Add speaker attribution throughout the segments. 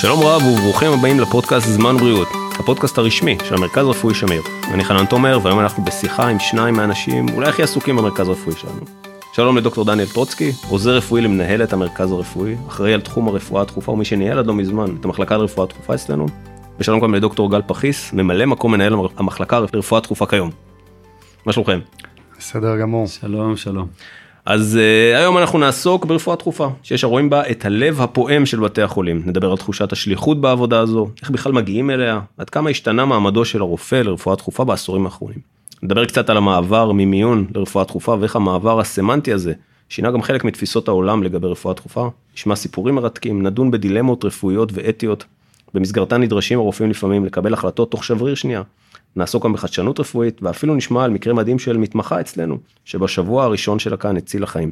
Speaker 1: שלום רב וברוכים הבאים לפודקאסט זמן בריאות, הפודקאסט הרשמי של המרכז הרפואי שמיר. אני חנן תומר והיום אנחנו בשיחה עם שניים מהאנשים אולי הכי עסוקים במרכז הרפואי שלנו. שלום לדוקטור דניאל טרוצקי, עוזר רפואי למנהלת המרכז הרפואי, אחראי על תחום הרפואה הדחופה ומי שניהל עד לא מזמן את המחלקה לרפואה דחופה אצלנו. ושלום גם לדוקטור גל פחיס, ממלא מקום מנהל המחלקה לרפואה דחופה כיום. מה שלומכם?
Speaker 2: בסדר גמור.
Speaker 3: שלום, שלום.
Speaker 1: אז uh, היום אנחנו נעסוק ברפואה דחופה, שיש הרואים בה את הלב הפועם של בתי החולים. נדבר על תחושת השליחות בעבודה הזו, איך בכלל מגיעים אליה, עד כמה השתנה מעמדו של הרופא לרפואה דחופה בעשורים האחרונים. נדבר קצת על המעבר ממיון לרפואה דחופה ואיך המעבר הסמנטי הזה שינה גם חלק מתפיסות העולם לגבי רפואה דחופה. נשמע סיפורים מרתקים, נדון בדילמות רפואיות ואתיות. במסגרתן נדרשים הרופאים לפעמים לקבל החלטות תוך שבריר שנייה. נעסוק גם בחדשנות רפואית ואפילו נשמע על מקרה מדהים של מתמחה אצלנו שבשבוע הראשון שלה כאן הצילה חיים.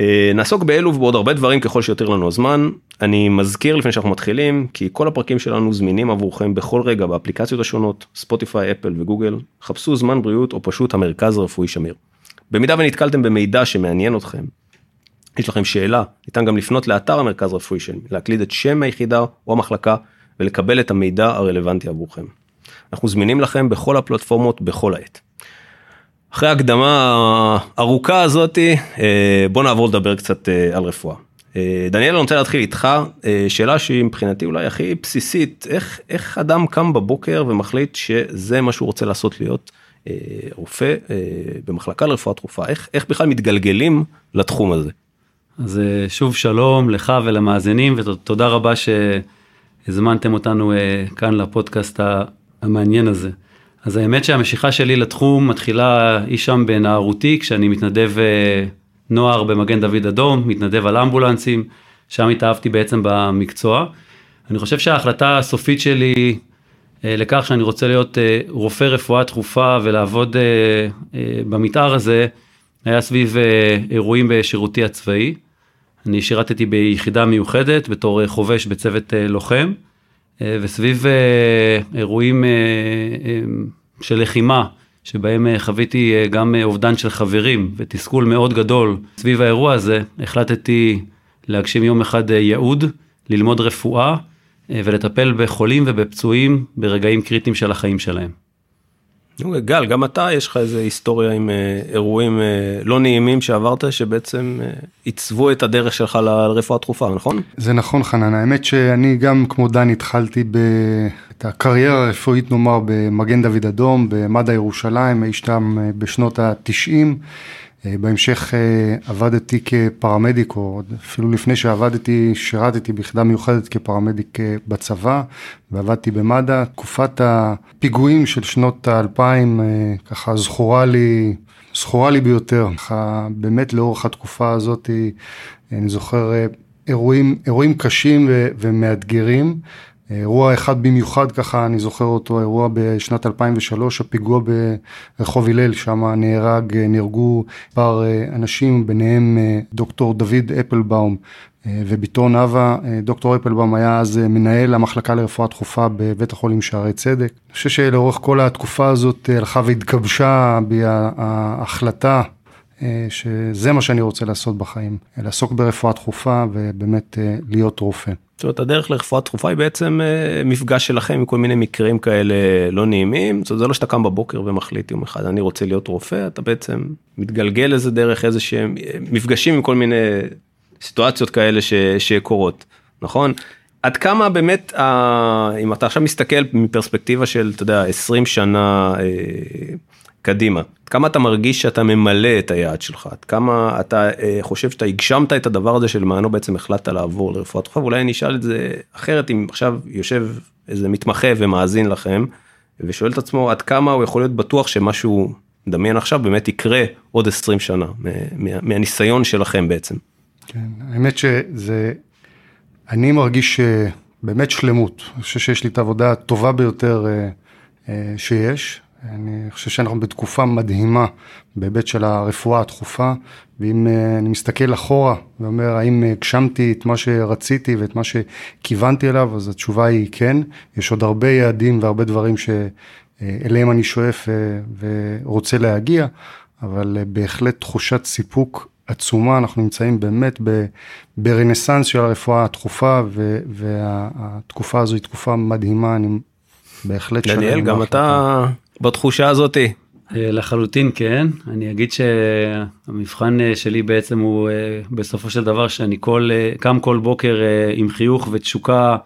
Speaker 1: אה, נעסוק באלו ובעוד הרבה דברים ככל שיותר לנו הזמן. אני מזכיר לפני שאנחנו מתחילים כי כל הפרקים שלנו זמינים עבורכם בכל רגע באפליקציות השונות ספוטיפיי אפל וגוגל חפשו זמן בריאות או פשוט המרכז הרפואי שמיר. במידה ונתקלתם במידע שמעניין אתכם. יש לכם שאלה ניתן גם לפנות לאתר המרכז הרפואי שלי להקליד את שם היחידה או המחלקה ולקבל את המידע הרלוונטי עבורכם. אנחנו זמינים לכם בכל הפלטפורמות בכל העת. אחרי ההקדמה הארוכה הזאתי אה, בוא נעבור לדבר קצת אה, על רפואה. אה, דניאל אני רוצה להתחיל איתך שאלה שהיא מבחינתי אולי הכי בסיסית איך איך אדם קם בבוקר ומחליט שזה מה שהוא רוצה לעשות להיות רופא במחלקה לרפואה תרופה איך איך בכלל מתגלגלים לתחום הזה.
Speaker 3: אז שוב שלום לך ולמאזינים ותודה רבה שהזמנתם אותנו כאן לפודקאסט המעניין הזה. אז האמת שהמשיכה שלי לתחום מתחילה אי שם בנערותי, כשאני מתנדב אה, נוער במגן דוד אדום, מתנדב על אמבולנסים, שם התאהבתי בעצם במקצוע. אני חושב שההחלטה הסופית שלי אה, לכך שאני רוצה להיות אה, רופא רפואה דחופה ולעבוד במתאר הזה, היה סביב אירועים בשירותי הצבאי. אני שירתתי ביחידה מיוחדת בתור חובש בצוות לוחם. אה, וסביב אה, אירועים אה, של לחימה, שבהם חוויתי גם אובדן של חברים ותסכול מאוד גדול סביב האירוע הזה, החלטתי להגשים יום אחד ייעוד, ללמוד רפואה ולטפל בחולים ובפצועים ברגעים קריטיים של החיים שלהם.
Speaker 1: אוקיי, גל, גם אתה, יש לך איזה היסטוריה עם אה, אירועים אה, לא נעימים שעברת, שבעצם אה, עיצבו את הדרך שלך לרפואה דחופה, נכון?
Speaker 2: זה נכון, חנן. האמת שאני גם, כמו דן, התחלתי ב... את הקריירה הרפואית, נאמר, במגן דוד אדום, במד"א ירושלים, אי שם בשנות ה-90. בהמשך אה, עבדתי כפרמדיק, או אפילו לפני שעבדתי, שירתתי ביחידה מיוחדת כפרמדיק אה, בצבא, ועבדתי במד"א. תקופת הפיגועים של שנות האלפיים ככה זכורה לי, זכורה לי ביותר. ככה באמת לאורך התקופה הזאת, אני זוכר אירועים, אירועים קשים ומאתגרים. אירוע אחד במיוחד ככה, אני זוכר אותו, אירוע בשנת 2003, הפיגוע ברחוב הלל, שם נהרג, נהרגו מספר אה, אנשים, ביניהם אה, דוקטור דוד אפלבאום אה, ובתו נאוה. דוקטור אפלבאום היה אז מנהל המחלקה לרפואה דחופה בבית החולים שערי צדק. אני חושב שלאורך כל התקופה הזאת הלכה והתגבשה בי ההחלטה שזה מה שאני רוצה לעשות בחיים, לעסוק ברפואה דחופה ובאמת להיות רופא.
Speaker 1: זאת אומרת הדרך לרפואה דחופה היא בעצם אה, מפגש שלכם עם כל מיני מקרים כאלה לא נעימים. זאת אומרת, זה לא שאתה קם בבוקר ומחליט יום אחד אני רוצה להיות רופא אתה בעצם מתגלגל איזה דרך איזה שהם אה, מפגשים עם כל מיני סיטואציות כאלה ש, שקורות נכון עד כמה באמת אם אתה עכשיו מסתכל מפרספקטיבה של אתה יודע 20 שנה אה, קדימה. כמה אתה מרגיש שאתה ממלא את היעד שלך, עד כמה אתה אה, חושב שאתה הגשמת את הדבר הזה שלמענו בעצם החלטת לעבור לרפואת דחופה, ואולי אני אשאל את זה אחרת אם עכשיו יושב איזה מתמחה ומאזין לכם, ושואל את עצמו עד כמה הוא יכול להיות בטוח שמשהו מדמיין עכשיו באמת יקרה עוד 20 שנה, מה, מהניסיון שלכם בעצם.
Speaker 2: כן, האמת שזה, אני מרגיש אה, באמת שלמות, אני חושב שיש לי את העבודה הטובה ביותר אה, שיש. אני חושב שאנחנו בתקופה מדהימה בהיבט של הרפואה הדחופה, ואם אה, אני מסתכל אחורה ואומר האם הגשמתי את מה שרציתי ואת מה שכיוונתי אליו, אז התשובה היא כן. יש עוד הרבה יעדים והרבה דברים שאליהם אני שואף אה, ורוצה להגיע, אבל אה, בהחלט תחושת סיפוק עצומה, אנחנו נמצאים באמת ב, ברנסאנס של הרפואה הדחופה, ו, והתקופה הזו היא תקופה מדהימה, אני בהחלט שלם.
Speaker 1: דניאל, גם אתה בתחושה הזאתי.
Speaker 3: אה, לחלוטין כן, אני אגיד שהמבחן אה, שלי בעצם הוא אה, בסופו של דבר שאני כל, קם כל בוקר עם חיוך ותשוקה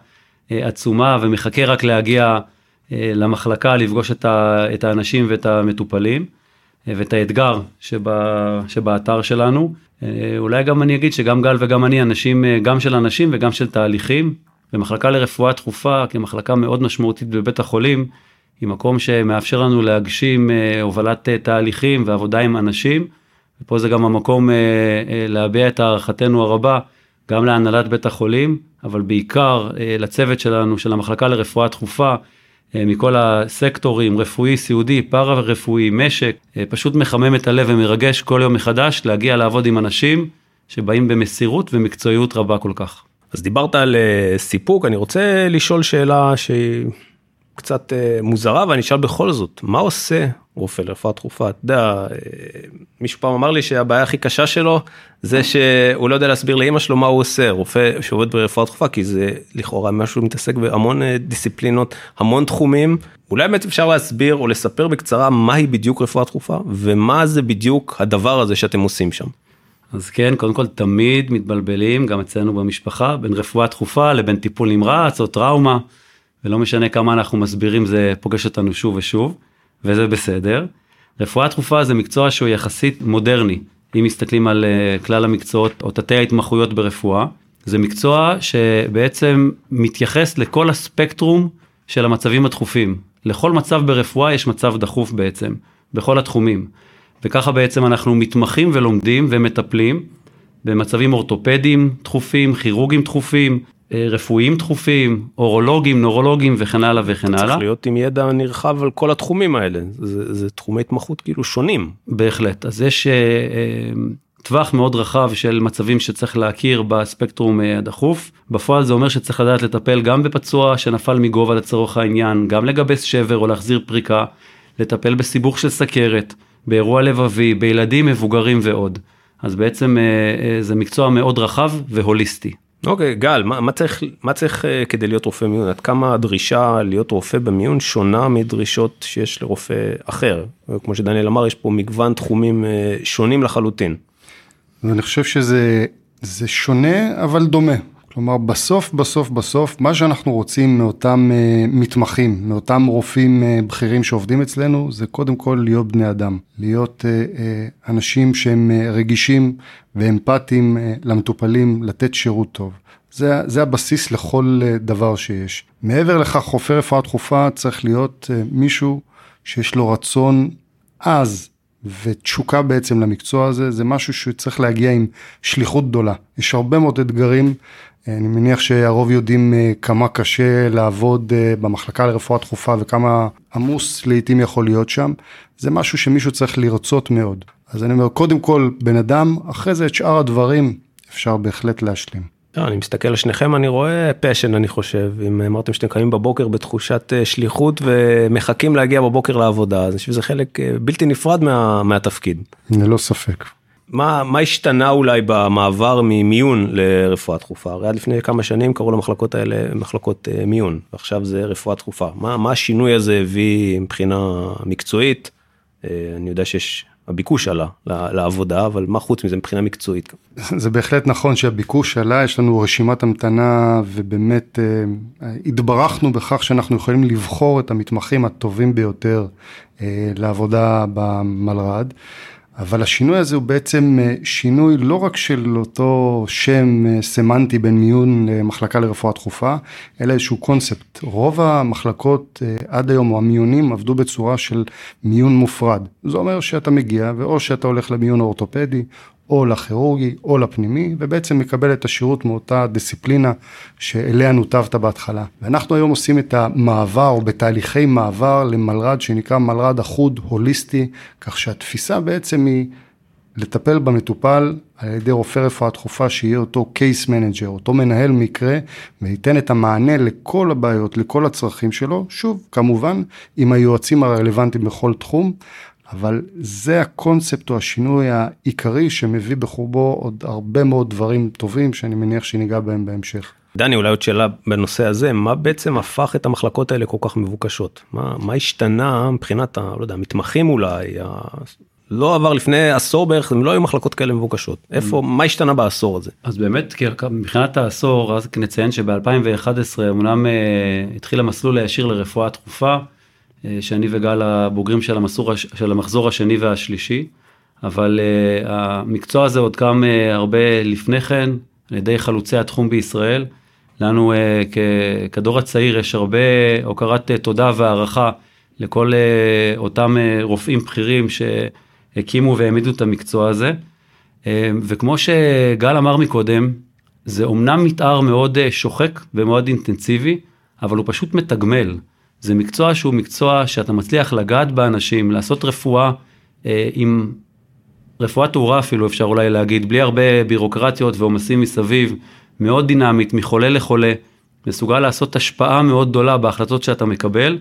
Speaker 3: עצומה ומחכה רק להגיע למחלקה לפגוש את האנשים ואת המטופלים ואת האתגר שבה, שבאתר שלנו. אולי גם אני אגיד שגם גל וגם אני אנשים, גם של אנשים וגם של תהליכים, ומחלקה לרפואה דחופה כמחלקה מאוד משמעותית בבית החולים. היא מקום שמאפשר לנו להגשים אה, הובלת אה, תהליכים ועבודה עם אנשים. ופה זה גם המקום אה, להביע את הערכתנו הרבה גם להנהלת בית החולים, אבל בעיקר לצוות שלנו, של המחלקה לרפואה דחופה, מכל הסקטורים, רפואי, סיעודי, פארה רפואי, משק, פשוט מחמם את הלב ומרגש כל יום מחדש להגיע לעבוד עם אנשים שבאים במסירות ומקצועיות רבה כל כך.
Speaker 1: אז דיברת על סיפוק, אני רוצה לשאול שאלה שהיא קצת אה, מוזרה ואני אשאל בכל זאת מה עושה רופא לרפואה דחופה אתה יודע אה, מישהו פעם אמר לי שהבעיה הכי קשה שלו זה שהוא לא יודע להסביר לאמא שלו מה הוא עושה רופא שעובד ברפואה דחופה כי זה לכאורה משהו מתעסק בהמון אה, דיסציפלינות המון תחומים אולי באמת אפשר להסביר או לספר בקצרה מהי בדיוק רפואה דחופה ומה זה בדיוק הדבר הזה שאתם עושים שם.
Speaker 3: אז כן, קודם כל תמיד מתבלבלים, גם אצלנו במשפחה, בין רפואה דחופה לבין טיפול נמרץ או טראומה. ולא משנה כמה אנחנו מסבירים זה פוגש אותנו שוב ושוב, וזה בסדר. רפואה דחופה זה מקצוע שהוא יחסית מודרני, אם מסתכלים על uh, כלל המקצועות או תתי ההתמחויות ברפואה, זה מקצוע שבעצם מתייחס לכל הספקטרום של המצבים הדחופים. לכל מצב ברפואה יש מצב דחוף בעצם, בכל התחומים. וככה בעצם אנחנו מתמחים ולומדים ומטפלים במצבים אורתופדיים דחופים, כירורגיים דחופים, אה, רפואיים דחופים, אורולוגים, נורולוגים וכן הלאה וכן הלאה.
Speaker 1: צריך להיות עם ידע נרחב על כל התחומים האלה, זה, זה תחומי התמחות כאילו שונים.
Speaker 3: בהחלט, אז יש אה, אה, טווח מאוד רחב של מצבים שצריך להכיר בספקטרום אה, הדחוף. בפועל זה אומר שצריך לדעת לטפל גם בפצוע שנפל מגובה לצורך העניין, גם לגבס שבר או להחזיר פריקה, לטפל בסיבוך של סכרת, באירוע לבבי, בילדים, מבוגרים ועוד. אז בעצם אה, אה, זה מקצוע מאוד רחב והוליסטי.
Speaker 1: אוקיי, גל, מה, מה צריך, מה צריך uh, כדי להיות רופא מיון? עד כמה הדרישה להיות רופא במיון שונה מדרישות שיש לרופא אחר? כמו שדניאל אמר, יש פה מגוון תחומים uh, שונים לחלוטין.
Speaker 2: ואני חושב שזה שונה, אבל דומה. כלומר, בסוף, בסוף, בסוף, מה שאנחנו רוצים מאותם uh, מתמחים, מאותם רופאים uh, בכירים שעובדים אצלנו, זה קודם כל להיות בני אדם. להיות uh, uh, אנשים שהם uh, רגישים ואמפתיים uh, למטופלים, לתת שירות טוב. זה, זה הבסיס לכל uh, דבר שיש. מעבר לכך, רופא רפואה דחופה צריך להיות uh, מישהו שיש לו רצון עז ותשוקה בעצם למקצוע הזה, זה משהו שצריך להגיע עם שליחות גדולה. יש הרבה מאוד אתגרים אני מניח שהרוב יודעים אה, כמה קשה לעבוד אה, במחלקה לרפואה דחופה וכמה עמוס לעיתים יכול להיות שם. זה משהו שמישהו צריך לרצות מאוד. אז אני אומר, קודם כל בן אדם, אחרי זה את שאר הדברים אפשר בהחלט להשלים.
Speaker 1: לא, אני מסתכל על שניכם, אני רואה פשן, אני חושב. אם אמרתם שאתם קמים בבוקר בתחושת אה, שליחות ומחכים להגיע בבוקר לעבודה, אז אני חושב שזה חלק בלתי נפרד מה, מהתפקיד.
Speaker 2: ללא ספק.
Speaker 1: מה, מה השתנה אולי במעבר ממיון לרפואה דחופה? הרי עד לפני כמה שנים קראו למחלקות האלה מחלקות uh, מיון, ועכשיו זה רפואה דחופה. מה, מה השינוי הזה הביא מבחינה מקצועית? Uh, אני יודע שיש, הביקוש עלה לעבודה, אבל מה חוץ מזה מבחינה מקצועית?
Speaker 2: זה בהחלט נכון שהביקוש עלה, יש לנו רשימת המתנה ובאמת uh, התברכנו בכך שאנחנו יכולים לבחור את המתמחים הטובים ביותר לעבודה במלר"ד. אבל השינוי הזה הוא בעצם אה, שינוי לא רק של אותו שם אה, סמנטי בין מיון למחלקה לרפואה דחופה, אלא איזשהו קונספט. רוב המחלקות אה, עד היום, או המיונים, עבדו בצורה של מיון מופרד. זה אומר שאתה מגיע, ואו שאתה הולך למיון אורתופדי, או לכירורגי או לפנימי, ובעצם מקבל את השירות מאותה דיסציפלינה שאליה נותבת בהתחלה. ואנחנו היום עושים את המעבר, או בתהליכי מעבר למלר"ד שנקרא מלר"ד אחוד הוליסטי, כך שהתפיסה בעצם היא לטפל במטופל על ידי רופא רפואה דחופה שיהיה אותו case manager, אותו מנהל מקרה, וייתן את המענה לכל הבעיות, לכל הצרכים שלו, שוב, כמובן, עם היועצים הרלוונטיים בכל תחום. אבל זה הקונספט או השינוי העיקרי שמביא בחובו עוד הרבה מאוד דברים טובים שאני מניח שניגע בהם בהמשך.
Speaker 1: דני אולי עוד שאלה בנושא הזה מה בעצם הפך את המחלקות האלה כל כך מבוקשות מה מה השתנה מבחינת ה... לא יודע, המתמחים אולי ה... לא עבר לפני עשור בערך הם לא היו מחלקות כאלה מבוקשות איפה מה השתנה בעשור הזה.
Speaker 3: אז באמת כי מבחינת העשור אז נציין שב-2011 אמנם אה, התחיל המסלול הישיר לרפואה דחופה שאני וגל הבוגרים של, המסור, של המחזור השני והשלישי אבל uh, המקצוע הזה עוד קם uh, הרבה לפני כן על ידי חלוצי התחום בישראל. לנו כדור הצעיר יש הרבה הוקרת תודה והערכה לכל אותם רופאים בכירים שהקימו והעמידו את המקצוע הזה. וכמו שגל אמר מקודם, זה אומנם מתאר מאוד שוחק ומאוד אינטנסיבי, אבל הוא פשוט מתגמל. זה מקצוע שהוא מקצוע שאתה מצליח לגעת באנשים, לעשות רפואה uh, עם רפואה טהורה אפילו אפשר אולי להגיד, בלי הרבה בירוקרטיות ועומסים מסביב, מאוד דינמית, מחולה לחולה, מסוגל לעשות השפעה מאוד גדולה בהחלטות שאתה מקבל,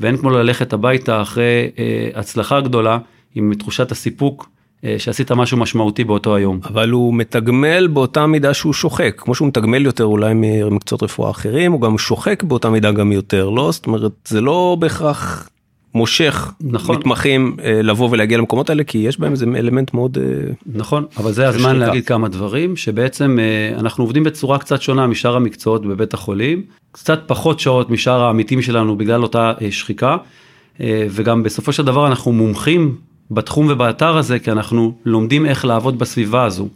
Speaker 3: ואין כמו ללכת הביתה אחרי אה, הצלחה גדולה עם תחושת הסיפוק אה, שעשית משהו משמעותי באותו היום.
Speaker 1: אבל הוא מתגמל באותה מידה שהוא שוחק, כמו שהוא מתגמל יותר אולי ממקצועות רפואה אחרים, הוא גם שוחק באותה מידה גם יותר, לא? זאת אומרת, זה לא בהכרח מושך נכון. מתמחים אה, לבוא ולהגיע למקומות האלה כי יש בהם איזה אלמנט מאוד אה,
Speaker 3: נכון אבל זה הזמן שריקה. להגיד כמה דברים שבעצם אה, אנחנו עובדים בצורה קצת שונה משאר המקצועות בבית החולים קצת פחות שעות משאר העמיתים שלנו בגלל אותה שחיקה וגם בסופו של דבר אנחנו מומחים בתחום ובאתר הזה כי אנחנו לומדים איך לעבוד בסביבה הזו.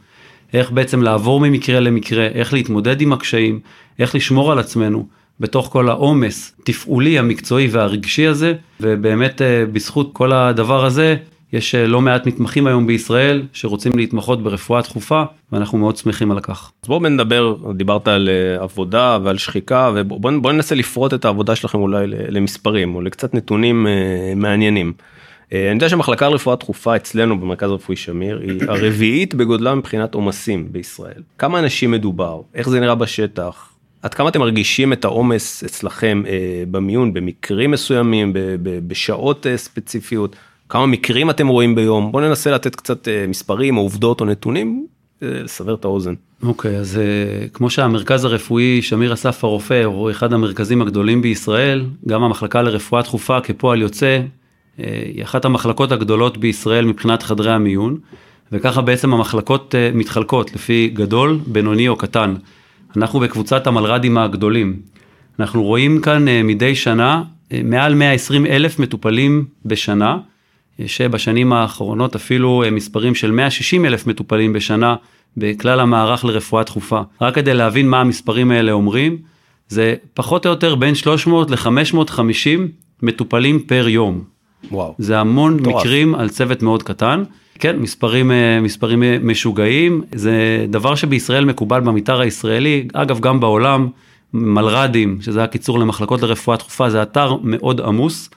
Speaker 3: איך בעצם לעבור ממקרה למקרה איך להתמודד עם הקשיים איך לשמור על עצמנו. בתוך כל העומס תפעולי המקצועי והרגשי הזה ובאמת אה, בזכות כל הדבר הזה יש אה, לא מעט מתמחים היום בישראל שרוצים להתמחות ברפואה דחופה ואנחנו מאוד שמחים על כך.
Speaker 1: אז בואו נדבר דיברת על אה, עבודה ועל שחיקה ובואו ננסה לפרוט את העבודה שלכם אולי למספרים או לקצת נתונים מעניינים. אני יודע שהמחלקה לרפואה דחופה אצלנו במרכז רפואי שמיר היא הרביעית בגודלה מבחינת עומסים בישראל. כמה אנשים מדובר איך זה נראה בשטח עד כמה אתם מרגישים את העומס אצלכם אה, במיון במקרים מסוימים, ב, ב, בשעות אה, ספציפיות, כמה מקרים אתם רואים ביום, בואו ננסה לתת קצת אה, מספרים או עובדות או נתונים, אה, לסבר את האוזן.
Speaker 3: אוקיי, okay, אז אה, כמו שהמרכז הרפואי שמיר אסף הרופא הוא אחד המרכזים הגדולים בישראל, גם המחלקה לרפואה דחופה כפועל יוצא, אה, היא אחת המחלקות הגדולות בישראל מבחינת חדרי המיון, וככה בעצם המחלקות אה, מתחלקות לפי גדול, בינוני או קטן. אנחנו בקבוצת המלר"דים הגדולים. אנחנו רואים כאן אה, מדי שנה אה, מעל 120 אלף מטופלים בשנה, אה, שבשנים האחרונות אפילו מספרים של 160 אלף מטופלים בשנה בכלל המערך לרפואה דחופה. רק כדי להבין מה המספרים האלה אומרים, זה פחות או יותר בין 300 ל-550 מטופלים פר יום.
Speaker 1: וואו.
Speaker 3: זה המון טוב. מקרים על צוות מאוד קטן. כן, מספרים, אה, מספרים אה, משוגעים, זה דבר שבישראל מקובל במתאר הישראלי, אגב גם בעולם, מלר"דים, שזה הקיצור למחלקות לרפואה דחופה, זה אתר מאוד עמוס,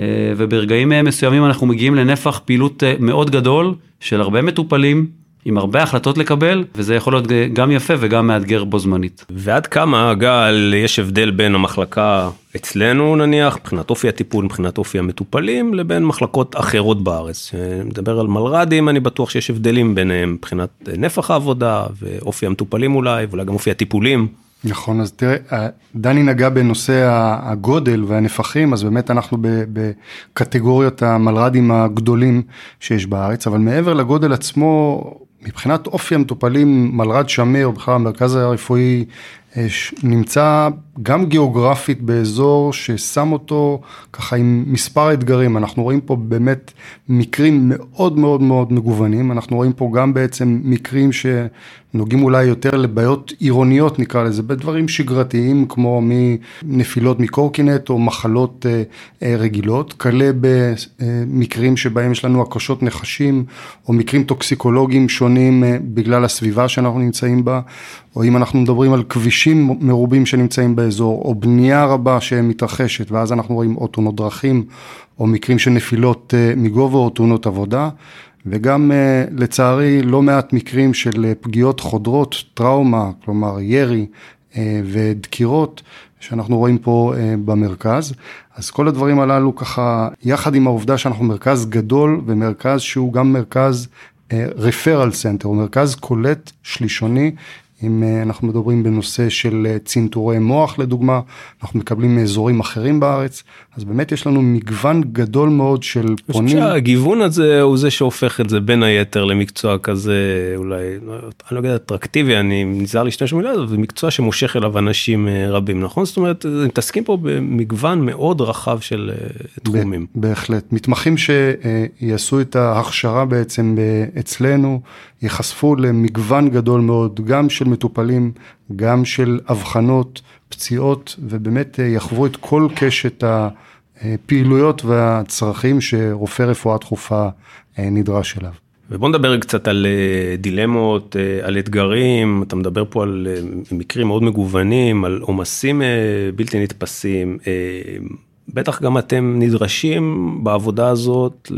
Speaker 3: אה, וברגעים מסוימים אנחנו מגיעים לנפח פעילות מאוד גדול של הרבה מטופלים, עם הרבה החלטות לקבל, וזה יכול להיות גם יפה וגם מאתגר בו זמנית.
Speaker 1: ועד כמה, גל, יש הבדל בין המחלקה אצלנו נניח, מבחינת אופי הטיפול, מבחינת אופי המטופלים, לבין מחלקות אחרות בארץ. מדבר על מלר"דים, אני בטוח שיש הבדלים ביניהם מבחינת נפח העבודה ואופי המטופלים אולי, ואולי גם אופי הטיפולים.
Speaker 2: נכון, אז תראה, דני נגע בנושא הגודל והנפחים, אז באמת אנחנו בקטגוריות המלר"דים הגדולים שיש בארץ, אבל מעבר לגודל עצמו, מבחינת אופי המטופלים, מלר"ד שמיר, בכלל המרכז הרפואי נמצא גם גיאוגרפית באזור ששם אותו ככה עם מספר אתגרים, אנחנו רואים פה באמת מקרים מאוד מאוד מאוד מגוונים, אנחנו רואים פה גם בעצם מקרים שנוגעים אולי יותר לבעיות עירוניות נקרא לזה, בדברים שגרתיים כמו מנפילות מקורקינט או מחלות אה, אה, רגילות, כלה במקרים שבהם יש לנו הקשות נחשים או מקרים טוקסיקולוגיים שונים בגלל הסביבה שאנחנו נמצאים בה, או אם אנחנו מדברים על כבישים מרובים שנמצאים באזור, או בנייה רבה שמתרחשת, ואז אנחנו רואים או תאונות דרכים, או מקרים של נפילות אה, מגובה או תאונות עבודה, וגם אה, לצערי לא מעט מקרים של אה, פגיעות חודרות, טראומה, כלומר ירי, ודקירות שאנחנו רואים פה במרכז. אז כל הדברים הללו ככה, יחד עם העובדה שאנחנו מרכז גדול ומרכז שהוא גם מרכז referral center, הוא מרכז קולט שלישוני אם אה, אנחנו מדברים בנושא של אה, צנתורי מוח לדוגמה, אנחנו מקבלים מאזורים אחרים בארץ, אז באמת יש לנו מגוון גדול מאוד של פונים.
Speaker 1: שהגיוון הזה הוא זה שהופך את זה בין היתר למקצוע כזה אולי, לא, אני לא יודע, אטרקטיבי, אני נזהר להשתמש במילה הזאת, זה מקצוע שמושך אליו אנשים אה, רבים, נכון? זאת אומרת, מתעסקים פה במגוון מאוד רחב של תחומים.
Speaker 2: בהחלט, מתמחים שיעשו את ההכשרה בעצם אצלנו, ייחשפו למגוון גדול מאוד, גם של מטופלים, גם של אבחנות, פציעות, ובאמת אה, יחוו את כל קשת הפעילויות והצרכים שרופא רפואה דחופה אה, נדרש אליו.
Speaker 1: ובוא נדבר קצת על אה, דילמות, על אתגרים, אתה מדבר פה על מקרים מאוד מגוונים, על עומסים בלתי נתפסים, בטח גם אתם נדרשים בעבודה הזאת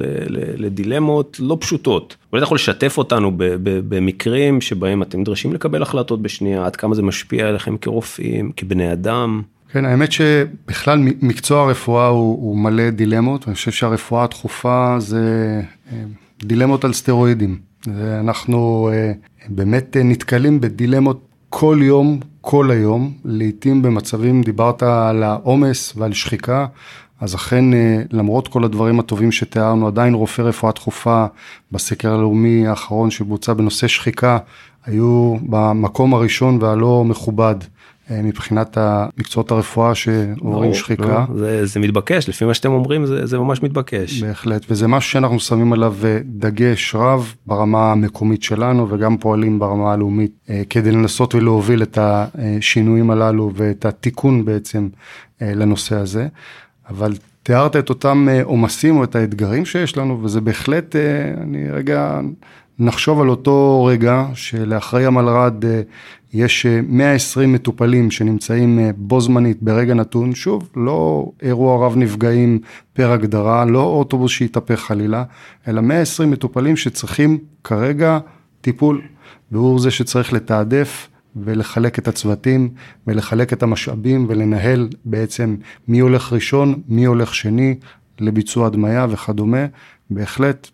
Speaker 1: לדילמות לא פשוטות. אולי אתה יכול לשתף אותנו במקרים שבהם אתם נדרשים לקבל החלטות בשנייה, עד כמה זה משפיע עליכם כרופאים, כבני אדם.
Speaker 2: כן, האמת שבכלל מקצוע הרפואה הוא, הוא מלא דילמות, אני חושב שהרפואה הדחופה זה אה, דילמות על סטרואידים. אנחנו אה, באמת נתקלים בדילמות כל יום, כל היום, לעתים במצבים, דיברת על העומס ועל שחיקה, אז אכן אה, למרות כל הדברים הטובים שתיארנו, עדיין רופאי רפואה דחופה בסקר הלאומי האחרון שבוצע בנושא שחיקה, היו במקום הראשון והלא מכובד. אה, מבחינת המקצועות הרפואה שעוברים שחיקה.
Speaker 1: לא, זה, זה מתבקש, לפי מה שאתם אומרים זה, זה ממש מתבקש.
Speaker 2: בהחלט, וזה משהו שאנחנו שמים עליו אה, דגש רב ברמה המקומית שלנו וגם פועלים ברמה הלאומית אה, כדי לנסות ולהוביל את השינויים הללו ואת התיקון בעצם לנושא הזה. אבל תיארת את אותם עומסים או את האתגרים שיש לנו וזה בהחלט, אני רגע נחשוב על אותו רגע שלאחרי המלר"ד יש 120 אה, מטופלים שנמצאים אה, בו זמנית ברגע נתון, שוב, לא אירוע רב נפגעים פר הגדרה, לא אוטובוס שהתהפך חלילה, אלא 120 מטופלים שצריכים כרגע טיפול, והוא זה שצריך לתעדף ולחלק את הצוותים ולחלק את המשאבים ולנהל בעצם מי הולך ראשון, מי הולך שני לביצוע הדמיה וכדומה, בהחלט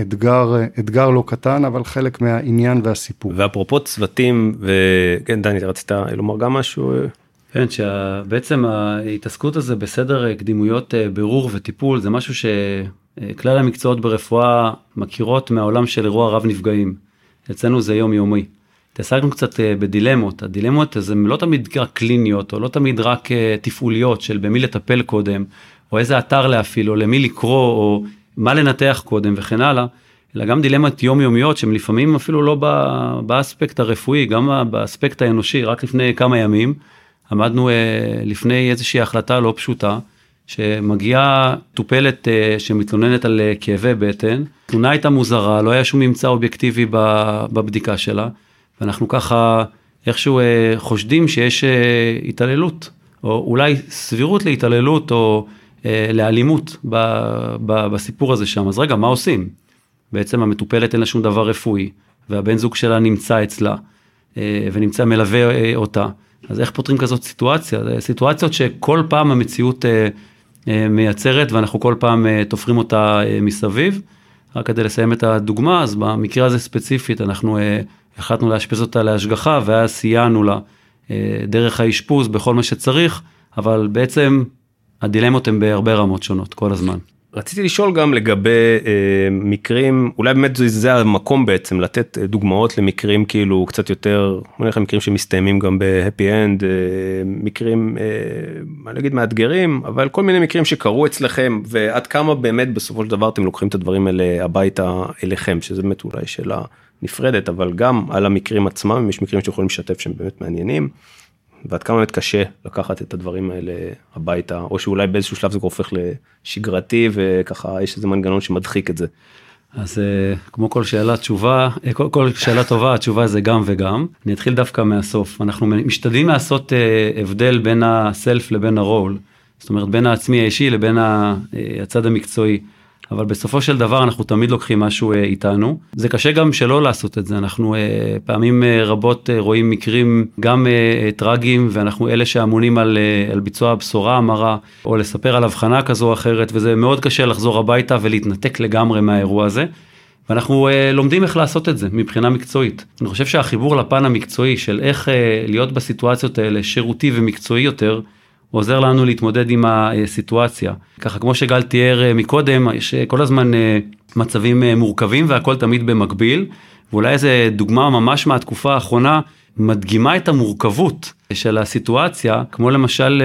Speaker 2: אתגר, אתגר לא קטן, אבל חלק מהעניין והסיפור.
Speaker 1: ואפרופו צוותים, וכן, דני, רצית לומר גם משהו?
Speaker 3: כן, שבעצם ההתעסקות הזה בסדר קדימויות אה, בירור וטיפול זה משהו שכלל המקצועות ברפואה מכירות מהעולם של אירוע רב נפגעים. אצלנו זה יום יומי. התעסקנו קצת אה, בדילמות, הדילמות זה לא תמיד רק קליניות או לא תמיד רק אה, תפעוליות של במי לטפל קודם, או איזה אתר להפעיל, או למי לקרוא, או מה לנתח קודם וכן הלאה, אלא גם דילמות יומיומיות שהן לפעמים אפילו לא באספקט הרפואי, גם באספקט האנושי. רק לפני כמה ימים עמדנו אה, לפני איזושהי החלטה לא פשוטה, שמגיעה טופלת אה, שמתלוננת על אה, כאבי בטן, תלונה הייתה מוזרה, לא היה שום ממצא אובייקטיבי בבדיקה שלה, ואנחנו ככה איכשהו חושדים שיש התעללות, או אולי סבירות להתעללות, או לאלימות ב, ב, בסיפור הזה שם. אז רגע, מה עושים? בעצם המטופלת אין לה שום דבר רפואי, והבן זוג שלה נמצא אצלה, אה, ונמצא מלווה אה, אותה. אז איך פותרים כזאת סיטואציה? זה סיטואציות שכל פעם המציאות מייצרת ואנחנו כל פעם תופרים אותה מסביב. רק כדי לסיים את הדוגמה, אז במקרה הזה ספציפית אנחנו החלטנו לאשפז אותה להשגחה ואז סייענו לה דרך האשפוז בכל מה שצריך, אבל בעצם הדילמות הן בהרבה רמות שונות כל הזמן.
Speaker 1: רציתי לשאול גם לגבי אה, מקרים, אולי באמת זה, זה המקום בעצם לתת אה, דוגמאות למקרים כאילו קצת יותר, אני לך מקרים שמסתיימים גם ב happy end, אה, מקרים, אה, מה נגיד מאתגרים, אבל כל מיני מקרים שקרו אצלכם ועד כמה באמת בסופו של דבר אתם לוקחים את הדברים האלה הביתה אליכם, שזה באמת אולי שאלה נפרדת, אבל גם על המקרים עצמם, יש מקרים שיכולים לשתף שהם באמת מעניינים. ועד כמה באמת קשה לקחת את הדברים האלה הביתה, או שאולי באיזשהו שלב זה הופך לשגרתי וככה יש איזה מנגנון שמדחיק את זה.
Speaker 3: אז אה, כמו כל שאלה תשובה, אה, כל, כל שאלה טובה התשובה זה גם וגם. אני אתחיל דווקא מהסוף. אנחנו משתדלים לעשות אה, הבדל בין הסלף לבין הרול, זאת אומרת בין העצמי האישי לבין הצד המקצועי. אבל בסופו של דבר אנחנו תמיד לוקחים משהו אה, איתנו. זה קשה גם שלא לעשות את זה, אנחנו אה, פעמים אה, רבות רואים מקרים גם טרגיים ואנחנו אלה שאמונים על, על ביצוע הבשורה המרה או לספר על הבחנה כזו או אחרת וזה מאוד קשה לחזור הביתה ולהתנתק לגמרי מהאירוע הזה. ואנחנו uh, לומדים איך לעשות את זה מבחינה מקצועית. אני חושב שהחיבור לפן המקצועי של איך uh, להיות בסיטואציות האלה שירותי ומקצועי יותר, עוזר לנו להתמודד עם הסיטואציה. ככה כמו שגל תיאר uh, מקודם, יש uh, כל הזמן uh, מצבים מורכבים והכל תמיד במקביל, ואולי איזה דוגמה ממש מהתקופה האחרונה מדגימה את המורכבות של הסיטואציה, כמו למשל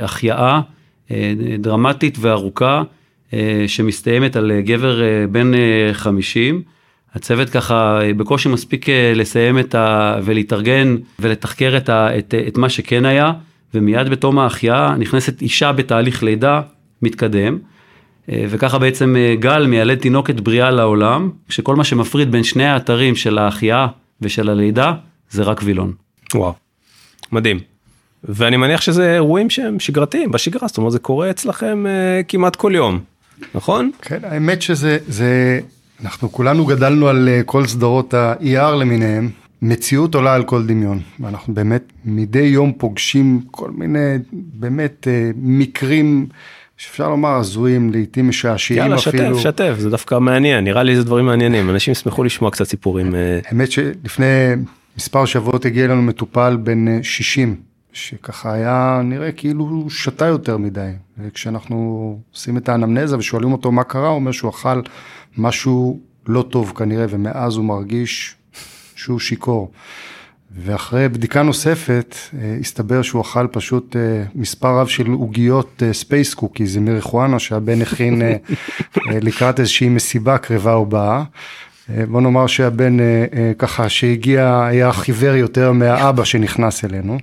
Speaker 3: החייאה דרמטית וארוכה. אה, שמסתיימת על אה, גבר אה, בן 50. הצוות ככה בקושי מספיק לסיים את ה... ולהתארגן ולתחקר את, ה... את... את מה שכן היה, ומיד בתום ההחייאה נכנסת אישה בתהליך לידה מתקדם. וככה בעצם גל מיילד תינוקת בריאה לעולם, כשכל מה שמפריד בין שני האתרים של ההחייאה ושל הלידה זה רק וילון.
Speaker 1: וואו, מדהים. ואני מניח שזה אירועים שהם שגרתיים בשגרה, זאת אומרת זה קורה אצלכם אה, כמעט כל יום. נכון?
Speaker 2: כן, האמת שזה, זה, אנחנו כולנו גדלנו על אה, כל סדרות ה-ER למיניהם, מציאות עולה על כל דמיון, ואנחנו באמת מדי יום פוגשים כל מיני באמת אה, מקרים. שאפשר לומר הזויים, לעיתים משעשעים
Speaker 1: אפילו. יאללה, שתף, שתף, זה דווקא מעניין, נראה לי זה דברים מעניינים, אנשים ישמחו לשמוע קצת סיפורים. אה.
Speaker 2: האמת שלפני מספר שבועות הגיע לנו מטופל בן 60, שככה היה נראה כאילו הוא שתה יותר מדי. וכשאנחנו עושים את האנמנזה ושואלים אותו מה קרה, הוא אומר שהוא אכל משהו לא טוב כנראה, ומאז הוא מרגיש שהוא שיכור. ואחרי בדיקה נוספת, אה, הסתבר שהוא אכל פשוט אה, מספר רב של עוגיות space cookie, זה מריחואנה שהבן הכין אה, לקראת איזושהי מסיבה קרבה ובאה. בוא נאמר שהבן ככה שהגיע היה חיוור יותר מהאבא שנכנס אלינו.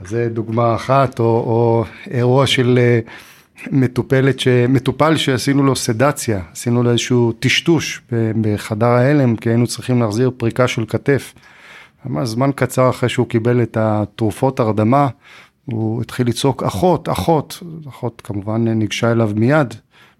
Speaker 2: אז זה דוגמה אחת, או, או אירוע של אה, מטופלת, ש... מטופל שעשינו לו סדציה, עשינו לו איזשהו טשטוש בחדר ההלם, כי היינו צריכים להחזיר פריקה של כתף. ממש זמן קצר אחרי שהוא קיבל את התרופות הרדמה, הוא התחיל לצעוק אחות, אחות, אחות כמובן ניגשה אליו מיד,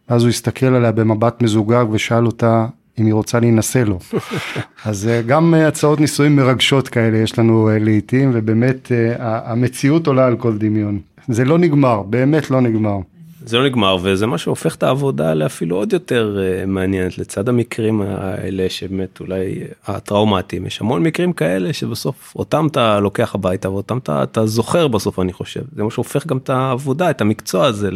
Speaker 2: ואז הוא הסתכל עליה במבט מזוגג ושאל אותה אם היא רוצה להינשא לו. אז אה, גם אה, הצעות נישואים מרגשות כאלה יש לנו אה, לעיתים, ובאמת המציאות עולה על כל דמיון. זה לא נגמר, באמת לא נגמר.
Speaker 1: זה לא נגמר וזה מה שהופך את העבודה לאפילו עוד יותר מעניינת. לצד המקרים האלה שבאמת אולי הטראומטיים יש המון מקרים כאלה שבסוף אותם אתה לוקח הביתה ואותם אתה, אתה זוכר בסוף אני חושב. זה מה שהופך גם את העבודה את המקצוע הזה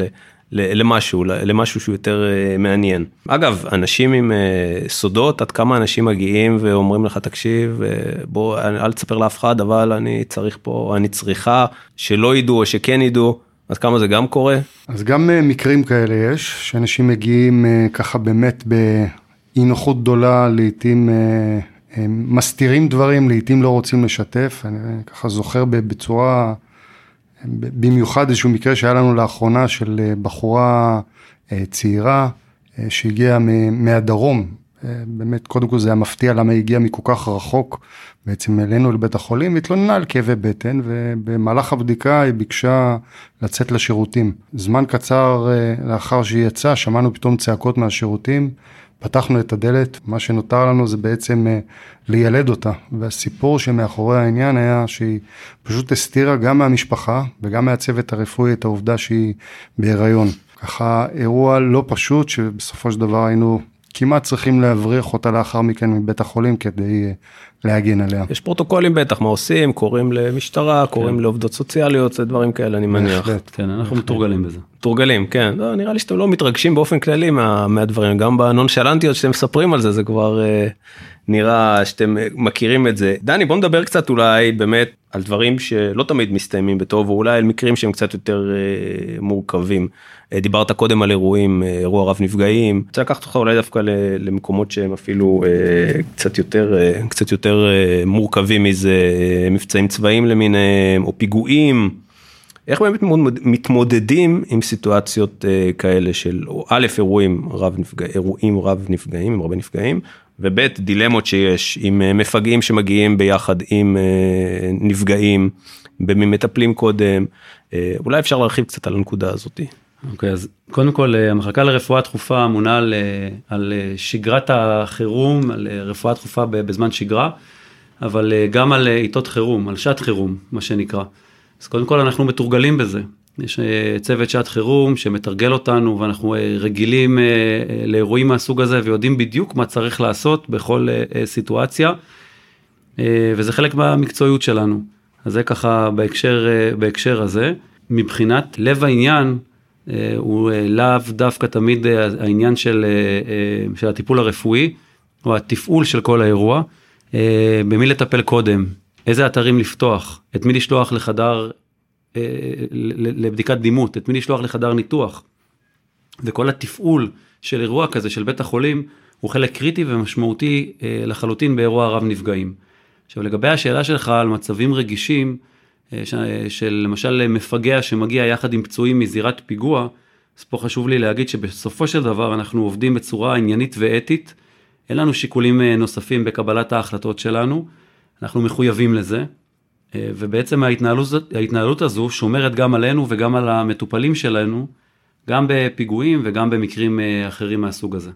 Speaker 1: למשהו, למשהו שהוא יותר אה, מעניין. אגב, אנשים עם אה, סודות, עד כמה אנשים מגיעים ואומרים לך, תקשיב, אה, בוא, אל תספר לאף אחד, אבל אני צריך פה, אני צריכה שלא ידעו או שכן ידעו, עד כמה זה גם קורה?
Speaker 2: אז גם מקרים כאלה יש, שאנשים מגיעים ככה באמת באי נוחות גדולה, לעתים מסתירים דברים, לעתים לא רוצים לשתף, אני ככה זוכר בצורה... במיוחד איזשהו מקרה שהיה לנו לאחרונה של אה, בחורה אה, צעירה אה, שהגיעה מהדרום. באמת, קודם כל זה היה מפתיע למה היא הגיעה מכל כך רחוק בעצם אלינו לבית החולים, והתלוננה על כאבי בטן, ובמהלך הבדיקה היא ביקשה לצאת לשירותים. זמן קצר לאחר שהיא יצאה, שמענו פתאום צעקות מהשירותים, פתחנו את הדלת, מה שנותר לנו זה בעצם אה, לילד אותה. והסיפור שמאחורי העניין היה שהיא פשוט הסתירה גם מהמשפחה וגם מהצוות הרפואי את העובדה שהיא בהיריון. ככה אירוע לא פשוט שבסופו של דבר היינו כמעט צריכים להבריח אותה לאחר מכן מבית החולים כדי אה, להגן עליה.
Speaker 1: יש פרוטוקולים בטח מה עושים קוראים למשטרה קוראים כן. לעובדות סוציאליות זה דברים כאלה אני מניח. בהחלט,
Speaker 3: כן אנחנו מתורגלים בזה.
Speaker 1: מתורגלים כן לא, נראה לי שאתם לא מתרגשים באופן כללי מה, מהדברים גם בנונשלנטיות שאתם מספרים על זה זה כבר אה, נראה שאתם מכירים את זה. דני בוא נדבר קצת אולי באמת על דברים שלא תמיד מסתיימים בטוב ואולי על מקרים שהם קצת יותר אה, מורכבים. אה, דיברת קודם על אירועים אה, אירוע רב נפגעים רוצה לקחת אותך אולי דווקא למקומות שהם אפילו אה, קצת יותר אה, קצת יותר אה, מורכבים מזה אה, מבצעים צבאיים למיניהם או פיגועים. איך באמת מתמודדים עם סיטואציות uh, כאלה של א' אירועים רב נפגע, אירועים רב נפגעים עם הרבה נפגעים וב' דילמות שיש עם מפגעים שמגיעים ביחד עם נפגעים במי מטפלים קודם אולי אפשר להרחיב קצת על הנקודה הזאתי.
Speaker 3: אוקיי, אז קודם כל המחלקה לרפואה דחופה אמונה על, על שגרת החירום, על רפואה דחופה בזמן שגרה, אבל גם על עיתות חירום, על שעת חירום, מה שנקרא. אז קודם כל אנחנו מתורגלים בזה. יש צוות שעת חירום שמתרגל אותנו ואנחנו רגילים לאירועים מהסוג הזה ויודעים בדיוק מה צריך לעשות בכל סיטואציה, וזה חלק מהמקצועיות שלנו. אז זה ככה בהקשר, בהקשר הזה. מבחינת לב העניין, אה, הוא אה, לאו דווקא תמיד אה, העניין של, של הטיפול הרפואי, או התפעול של כל האירוע, במי לטפל קודם, איזה אתרים לפתוח, את מי לשלוח לחדר, לבדיקת דימות, את מי לשלוח לחדר ניתוח. וכל התפעול של אירוע כזה של בית החולים הוא חלק קריטי ומשמעותי לחלוטין באירוע רב נפגעים. עכשיו לגבי השאלה שלך על מצבים רגישים, אה, של למשל מפגע שמגיע יחד עם פצועים מזירת פיגוע, אז פה חשוב לי להגיד שבסופו של דבר אנחנו עובדים בצורה עניינית ואתית, אין לנו שיקולים אה, נוספים בקבלת ההחלטות שלנו, אנחנו מחויבים לזה, אה, ובעצם ההתנהלות, ההתנהלות הזו שומרת גם עלינו וגם על המטופלים שלנו, גם בפיגועים וגם במקרים אחרים מהסוג הזה.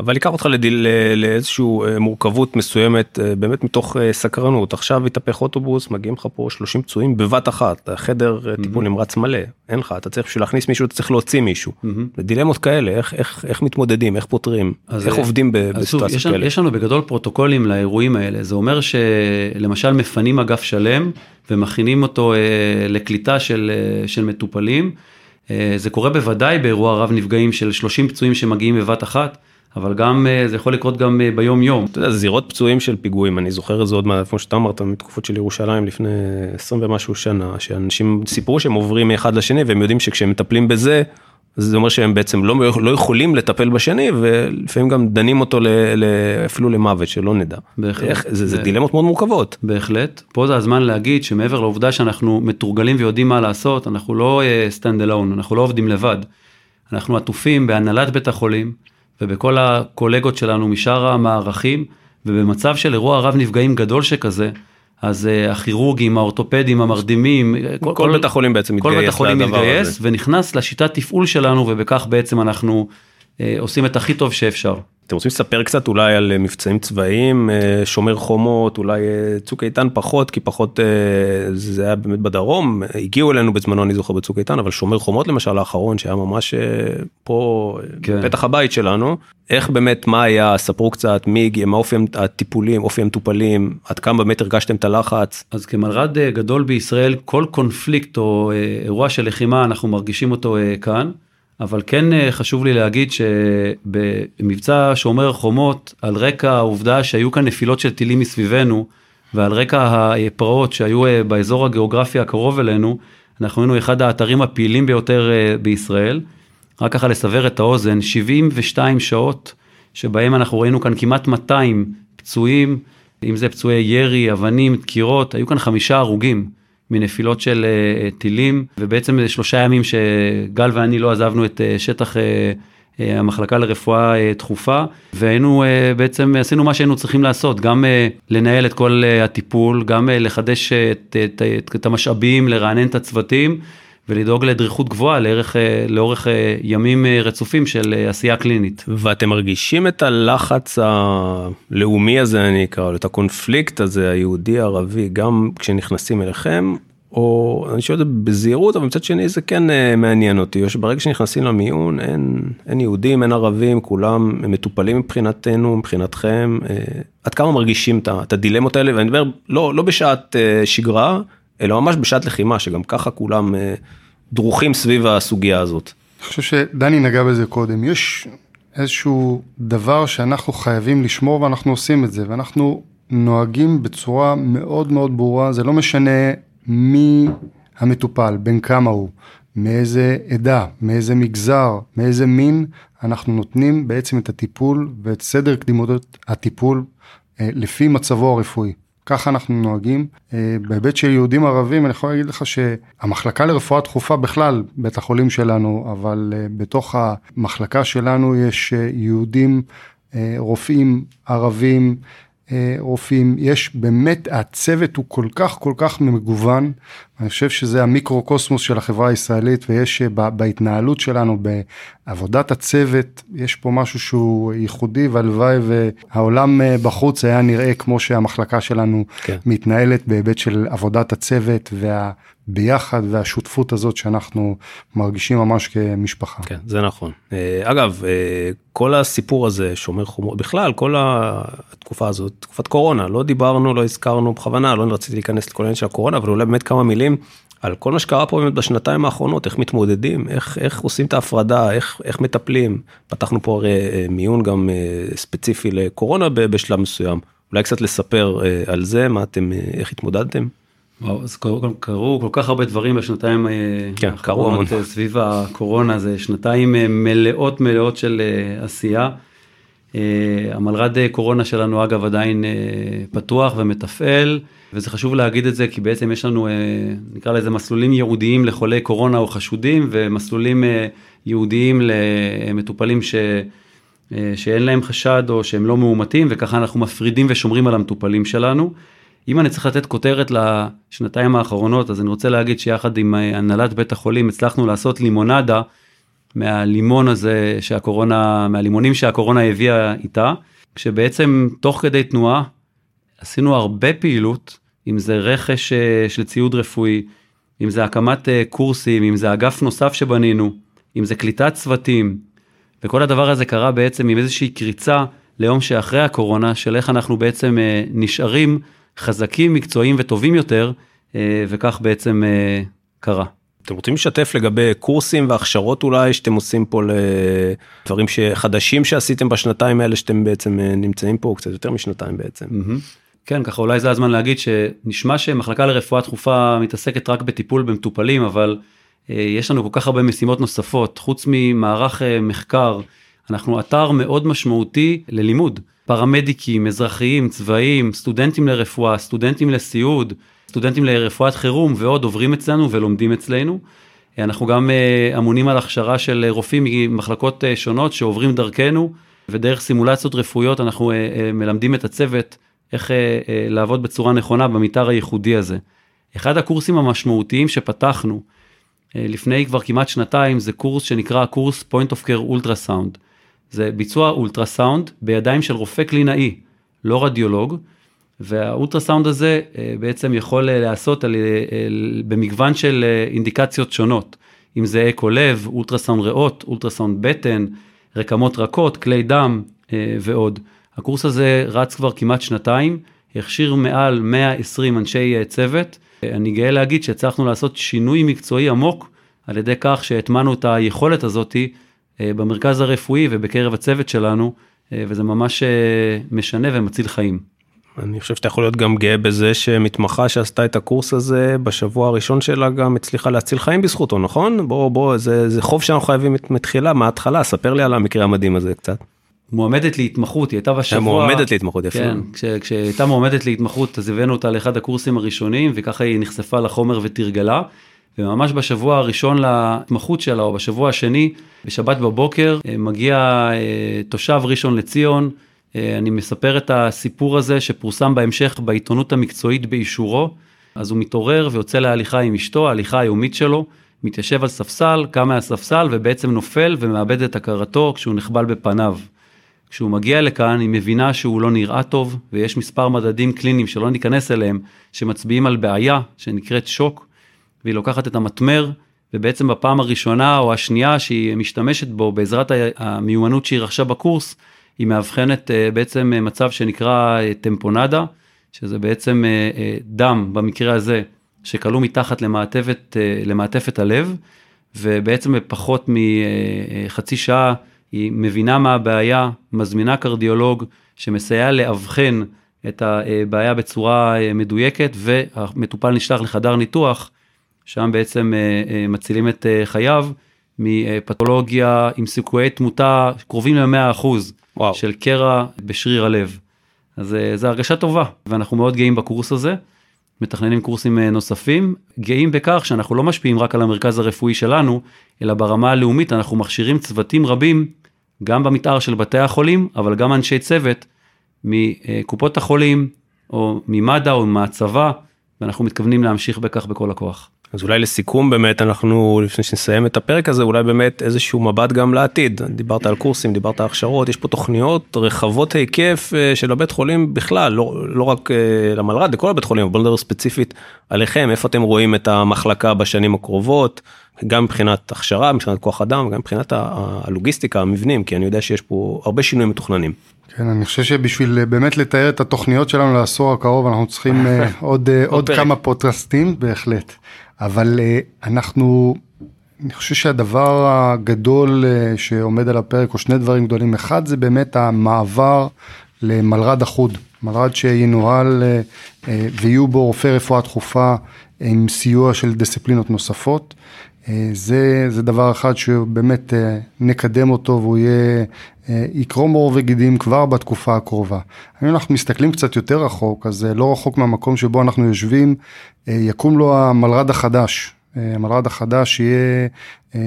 Speaker 1: אבל אקח אותך לדיל, לאיזושהי אה, מורכבות מסוימת אה, באמת מתוך אה, סקרנות עכשיו התהפך אוטובוס מגיעים לך פה 30 פצועים בבת אחת החדר mm-hmm. טיפול נמרץ מלא אין לך אתה צריך בשביל להכניס מישהו אתה צריך להוציא מישהו mm-hmm. דילמות כאלה איך איך איך מתמודדים איך פותרים איך עובדים בסיטואציות כאלה.
Speaker 3: יש לנו בגדול פרוטוקולים לאירועים האלה זה אומר שלמשל מפנים אגף שלם ומכינים אותו לקליטה של של מטופלים. זה קורה בוודאי באירוע רב נפגעים של 30 פצועים שמגיעים בבת אחת. אבל גם אה, זה יכול לקרות גם אה, ביום יום.
Speaker 1: אתה יודע, זירות פצועים של פיגועים, אני זוכר את זה עוד מה, כמו שאתה אמרת, מתקופות של ירושלים לפני 20 ומשהו שנה, שאנשים סיפרו שהם עוברים מאחד לשני והם יודעים שכשהם מטפלים בזה, זה אומר שהם בעצם לא, לא יכולים לטפל בשני ולפעמים גם דנים אותו ל, ל, אפילו למוות שלא נדע. בהחלט. איך, זה, זה, דילמות מאוד מורכבות.
Speaker 3: בהחלט. פה זה הזמן להגיד שמעבר לעובדה שאנחנו מתורגלים ויודעים מה לעשות, אנחנו לא stand uh, alone, אנחנו לא עובדים לבד. אנחנו עטופים בהנהלת בית החולים. ובכל הקולגות שלנו משאר המערכים, ובמצב של אירוע רב נפגעים גדול שכזה, אז אה, הכירורגים, האורתופדים, המרדימים,
Speaker 1: כל, כל בית החולים בעצם מתגייס,
Speaker 3: כל בית החולים מתגייס ונכנס לשיטת תפעול שלנו ובכך בעצם אנחנו עושים את הכי טוב שאפשר.
Speaker 1: אתם רוצים לספר קצת אולי על אה, מבצעים צבאיים, אה, שומר חומות, אולי אה, צוק איתן פחות, כי פחות זה היה באמת בדרום, הגיעו אלינו בזמנו אני זוכר בצוק איתן, אבל שומר חומות למשל האחרון שהיה ממש פה כן. בפתח הבית שלנו, איך באמת מה היה, ספרו קצת, מי הגיע, מה אופי הטיפולים, אופי המטופלים, עד כמה באמת הרגשתם את הלחץ.
Speaker 3: אז כמלר"ד גדול בישראל, כל קונפליקט או אירוע של לחימה אנחנו מרגישים אותו כאן. אבל כן אה, חשוב לי להגיד שבמבצע שומר החומות, על רקע העובדה שהיו כאן נפילות של טילים מסביבנו, ועל רקע הפרעות שהיו אה, באזור הגיאוגרפי הקרוב אלינו, אנחנו היינו אחד האתרים הפעילים ביותר אה, בישראל. רק ככה לסבר את האוזן, 72 שעות שבהם אנחנו ראינו כאן כמעט 200 פצועים, אם זה פצועי ירי, אבנים, דקירות, היו כאן חמישה הרוגים. מנפילות של uh, טילים, ובעצם זה שלושה ימים שגל ואני לא עזבנו את שטח המחלקה לרפואה דחופה, והיינו בעצם, עשינו מה שהיינו צריכים לעשות, גם לנהל את כל הטיפול, גם לחדש את, את, את, את המשאבים, לרענן את הצוותים. ולדאוג לדריכות גבוהה לאורך, לאורך ימים רצופים של עשייה קלינית.
Speaker 1: ואתם מרגישים את הלחץ הלאומי הזה, אני אקרא לו, את הקונפליקט הזה, היהודי-ערבי, גם כשנכנסים אליכם, או אני שואל את זה בזהירות, אבל מצד שני זה כן מעניין אותי, או שברגע שנכנסים למיון אין, אין יהודים, אין ערבים, כולם מטופלים מבחינתנו, מבחינתכם, uh, עד כמה מרגישים את הדילמות האלה, ואני מדבר לא, לא בשעת uh, שגרה, אלא ממש בשעת לחימה, שגם ככה כולם uh, דרוכים סביב הסוגיה הזאת.
Speaker 2: אני חושב שדני נגע בזה קודם, יש איזשהו דבר שאנחנו חייבים לשמור ואנחנו עושים את זה, ואנחנו נוהגים בצורה מאוד מאוד ברורה, זה לא משנה מי המטופל, בין כמה הוא, מאיזה עדה, מאיזה מגזר, מאיזה מין, אנחנו נותנים בעצם את הטיפול ואת סדר קדימות הטיפול אה, לפי מצבו הרפואי. ככה אנחנו נוהגים. אה, בהיבט של יהודים ערבים אני יכול להגיד לך שהמחלקה לרפואה דחופה בכלל, בית החולים שלנו, אבל אה, בתוך המחלקה שלנו יש יהודים, רופאים ערבים, אה, רופאים, יש באמת, הצוות הוא כל כך כל כך מגוון, אני חושב שזה המיקרו-קוסמוס של החברה הישראלית ויש אה, בהתנהלות שלנו, בעבודת הצוות, יש פה משהו שהוא ייחודי והלוואי והעולם אה, בחוץ היה נראה כמו שהמחלקה שלנו כן. מתנהלת בהיבט של עבודת הצוות וה... ביחד והשותפות הזאת שאנחנו מרגישים ממש כמשפחה.
Speaker 1: כן, זה נכון. אה, אגב, אה, כל הסיפור הזה, שומר חומות, בכלל, כל התקופה הזאת, תקופת קורונה, לא דיברנו, לא הזכרנו בכוונה, לא רציתי להיכנס לכל העניין של הקורונה, אבל אולי באמת כמה מילים על כל מה שקרה פה באמת בשנתיים האחרונות, איך מתמודדים, איך, איך עושים את ההפרדה, איך, איך מטפלים. פתחנו פה הרי אה, מיון גם ספציפי לקורונה בשלב מסוים. אולי קצת לספר על זה, מה אתם, איך התמודדתם?
Speaker 3: אז קרו, קרו כל כך הרבה דברים בשנתיים אה,
Speaker 1: כן, קרו המון.
Speaker 3: אה, סביב הקורונה, זה שנתיים אה, מלאות מלאות של עשייה. המלר"ד קורונה שלנו אגב עדיין פתוח ומתפעל, וזה חשוב להגיד את זה כי בעצם יש לנו, נקרא לזה מסלולים ייעודיים לחולי קורונה או חשודים, ומסלולים ייעודיים למטופלים ש... שאין להם חשד או שהם לא מאומתים, וככה אנחנו מפרידים ושומרים על המטופלים שלנו. אם אני צריך לתת כותרת לשנתיים האחרונות, אז אני רוצה להגיד שיחד עם אה, הנהלת בית החולים הצלחנו לעשות לימונדה מהלימון הזה שהקורונה, מהלימונים שהקורונה הביאה איתה, כשבעצם תוך כדי תנועה עשינו הרבה פעילות, אם זה רכש אה, של ציוד רפואי, אם זה הקמת אה, קורסים, אם זה אגף נוסף שבנינו, אם זה קליטת צוותים, וכל הדבר הזה קרה בעצם עם איזושהי קריצה ליום שאחרי הקורונה, של איך אנחנו בעצם נשארים חזקים, מקצועיים וטובים יותר, אה, וכך בעצם אה, קרה.
Speaker 1: אתם רוצים לשתף לגבי קורסים והכשרות אולי שאתם עושים פה לדברים חדשים שעשיתם בשנתיים האלה שאתם בעצם אה, נמצאים פה קצת יותר משנתיים בעצם.
Speaker 3: כן ככה אולי זה הזמן להגיד שנשמע שמחלקה לרפואה דחופה מתעסקת רק בטיפול במטופלים אבל יש לנו כל כך הרבה משימות נוספות חוץ ממערך מחקר אנחנו אתר מאוד משמעותי ללימוד. פרמדיקים, אזרחיים, צבאיים, סטודנטים לרפואה, סטודנטים לסיעוד, סטודנטים לרפואת חירום ועוד עוברים אצלנו ולומדים אצלנו. אנחנו גם אה, אמונים על הכשרה של רופאים ממחלקות אה, שונות שעוברים דרכנו ודרך סימולציות רפואיות אנחנו אה, מלמדים את הצוות איך לעבוד בצורה נכונה במתאר הייחודי הזה. אחד הקורסים המשמעותיים שפתחנו לפני כבר כמעט שנתיים זה קורס שנקרא קורס Point of Care Ultrasound. זה ביצוע אולטרסאונד בידיים של רופא קלינאי, לא רדיולוג, והאולטרסאונד הזה אה, בעצם יכול אה, להיעשות אה, במגוון של אינדיקציות שונות, אם זה אקו לב, אולטרסאונד ריאות, אולטרסאונד בטן, רקמות רכות, כלי דם ועוד. הקורס הזה רץ כבר כמעט שנתיים, הכשיר מעל 120 אנשי צוות. אני גאה להגיד שהצלחנו לעשות שינוי מקצועי עמוק על ידי כך שהטמנו את היכולת הזאתי במרכז הרפואי ובקרב הצוות שלנו, אה, וזה ממש אה, משנה ומציל חיים.
Speaker 1: אני חושב שאתה יכול להיות גם גאה בזה שמתמחה שעשתה את הקורס הזה בשבוע הראשון שלה גם הצליחה להציל חיים בזכותו נכון בוא בוא זה זה חוב שאנחנו חייבים מתחילה מההתחלה ספר לי על המקרה המדהים הזה קצת.
Speaker 3: מועמדת להתמחות היא הייתה בשבוע
Speaker 1: מועמדת להתמחות יפה
Speaker 3: כן, כש, כשהייתה מועמדת להתמחות אז הבאנו אותה לאחד הקורסים הראשונים וככה היא נחשפה לחומר ותרגלה וממש בשבוע הראשון להתמחות שלה, או בשבוע השני, בשבת בבוקר, אה, מגיע אה, תושב ראשון לציון, אה, אני מספר את הסיפור הזה שפורסם בהמשך בעיתונות המקצועית באישורו, אז הוא מתעורר ויוצא להליכה עם אשתו, ההליכה היומית שלו, מתיישב על ספסל, קם מהספסל ובעצם נופל ומאבד את הכרתו כשהוא נחבל בפניו. כשהוא מגיע לכאן היא מבינה שהוא לא נראה טוב ויש מספר מדדים קליניים שלא ניכנס אליהם שמצביעים על בעיה שנקראת שוק והיא לוקחת את המטמר, ובעצם בפעם הראשונה או השנייה שהיא משתמשת בו בעזרת המיומנות שהיא רכשה בקורס, היא מאבחנת אה, בעצם אה, מצב שנקרא אה, טמפונדה, שזה בעצם דם במקרה הזה, שכלוא מתחת למעטפת, למעטפת הלב, ובעצם בפחות מחצי שעה היא מבינה מה הבעיה, מזמינה קרדיולוג שמסייע לאבחן את הבעיה בצורה מדויקת, והמטופל נשלח לחדר ניתוח שם בעצם אה, אה, מצילים את אה, חייו מפתולוגיה עם סיכויי תמותה קרובים ל-100% של קרע בשריר הלב. אז זו הרגשה טובה ואנחנו מאוד גאים בקורס הזה. מתכננים קורסים נוספים, גאים בכך שאנחנו לא משפיעים רק על המרכז הרפואי שלנו, אלא ברמה הלאומית אנחנו מכשירים צוותים רבים, גם במתאר של בתי החולים, אבל גם אנשי צוות, מקופות החולים, או ממד"א או מהצבא, ואנחנו מתכוונים להמשיך בכך בכל הכוח.
Speaker 1: אז אולי לסיכום באמת אנחנו לפני שנסיים את הפרק הזה אולי באמת איזשהו מבט גם לעתיד דיברת על קורסים דיברת על הכשרות יש פה תוכניות רחבות היקף אה, של הבית חולים בכלל לא, לא רק אה, למלר"ד לכל הבית חולים בוא נדבר ספציפית עליכם איפה אתם רואים את המחלקה בשנים הקרובות גם מבחינת הכשרה מבחינת כוח אדם גם מבחינת הלוגיסטיקה המבנים כי אני יודע שיש פה הרבה שינויים מתוכננים.
Speaker 2: כן, אני חושב שבשביל אה, באמת לתאר את התוכניות שלנו לעשור הקרוב אנחנו צריכים עוד, עוד כמה פוטרסטים בהחלט. אבל אה, אנחנו, אני חושב שהדבר הגדול אה, שעומד על הפרק, או שני דברים גדולים, אחד זה באמת המעבר למלר"ד אחוד, מלר"ד שינוהל אה, ויהיו בו רופאי רפואה דחופה עם סיוע של דיסציפלינות נוספות. זה, זה דבר אחד שבאמת נקדם אותו והוא יהיה, יקרום עור וגידים כבר בתקופה הקרובה. אם אנחנו מסתכלים קצת יותר רחוק, אז לא רחוק מהמקום שבו אנחנו יושבים, יקום לו המלר"ד החדש. המלר"ד החדש יהיה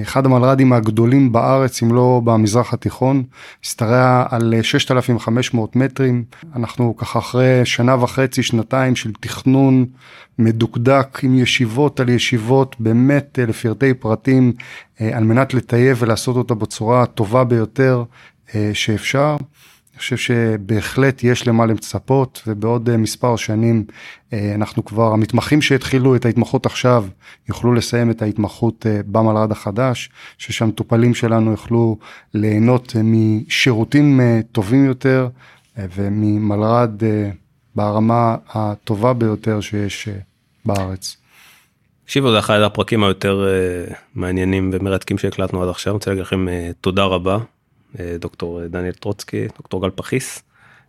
Speaker 2: אחד המלר"דים הגדולים בארץ, אם לא במזרח התיכון, השתרע על 6,500 מטרים. אנחנו ככה אחרי שנה וחצי, שנתיים של תכנון מדוקדק עם ישיבות על ישיבות, באמת לפרטי פרטים, על מנת לטייב ולעשות אותה בצורה הטובה ביותר שאפשר. חושב שבהחלט יש למה לצפות ובעוד אה, מספר שנים אה, אנחנו כבר, המתמחים שהתחילו את ההתמחות עכשיו יוכלו לסיים את ההתמחות אה, במלר"ד החדש, ששהמטופלים שלנו יוכלו ליהנות משירותים טובים יותר וממלר"ד ברמה הטובה ביותר שיש בארץ.
Speaker 1: תקשיבו, זה אחד הפרקים היותר מעניינים ומרתקים שהקלטנו עד עכשיו, אני רוצה להגיד לכם תודה רבה דוקטור דניאל טרוצקי, דוקטור גל פחיס.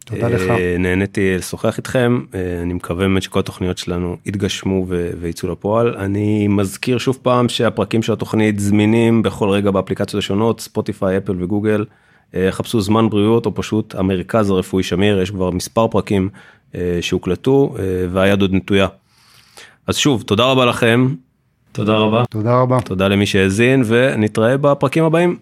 Speaker 2: תודה לך.
Speaker 1: אה, נהניתי לשוחח איתכם, אה, אני מקווה באמת שכל התוכניות שלנו יתגשמו ויצאו לפועל. אני מזכיר שוב פעם שהפרקים של התוכנית זמינים בכל רגע באפליקציות השונות, ספוטיפיי, אפל וגוגל. חפשו זמן בריאות או פשוט המרכז הרפואי שמיר, יש כבר מספר פרקים שהוקלטו והיד עוד נטויה. אז שוב, תודה רבה לכם.
Speaker 3: תודה רבה.
Speaker 2: תודה רבה.
Speaker 1: תודה למי שהאזין ונתראה בפרקים הבאים.